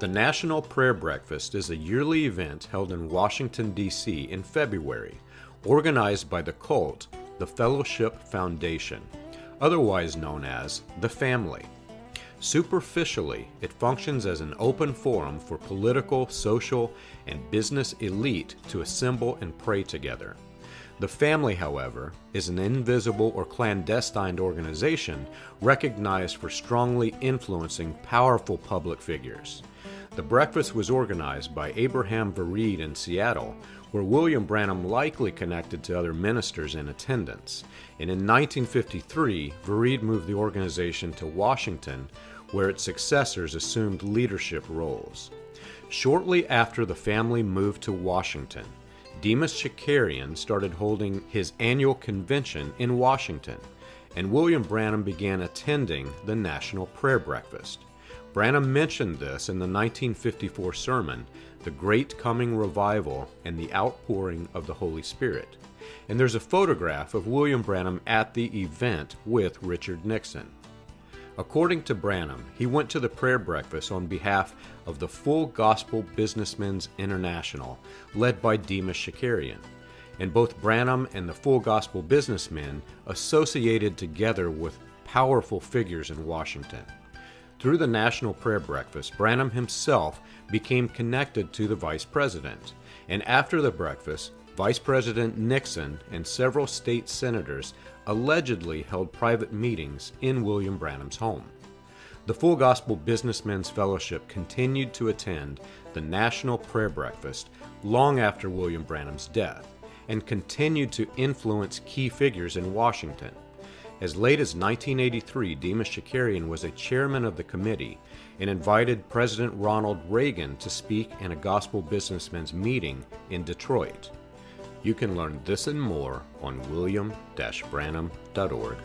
The National Prayer Breakfast is a yearly event held in Washington, D.C. in February, organized by the cult, the Fellowship Foundation, otherwise known as the Family. Superficially, it functions as an open forum for political, social, and business elite to assemble and pray together. The family, however, is an invisible or clandestine organization recognized for strongly influencing powerful public figures. The breakfast was organized by Abraham Vereide in Seattle, where William Branham likely connected to other ministers in attendance. And in 1953, Vereide moved the organization to Washington, where its successors assumed leadership roles. Shortly after the family moved to Washington, Demos Shakarian started holding his annual convention in Washington, and William Branham began attending the National Prayer Breakfast. Branham mentioned this in the 1954 sermon, The Great Coming Revival and the Outpouring of the Holy Spirit. And there's a photograph of William Branham at the event with Richard Nixon. According to Branham, he went to the prayer breakfast on behalf of the Full Gospel Businessmen's International, led by Demos Shakarian. And both Branham and the Full Gospel Businessmen associated together with powerful figures in Washington. Through the National Prayer Breakfast, Branham himself became connected to the vice president. And after the breakfast, Vice President Nixon and several state senators allegedly held private meetings in William Branham's home. The Full Gospel Businessmen's Fellowship continued to attend the National Prayer Breakfast long after William Branham's death and continued to influence key figures in Washington. As late as 1983, Demos Shakarian was a chairman of the committee and invited President Ronald Reagan to speak in a gospel businessmen's meeting in Detroit. You can learn this and more on william-branham.org.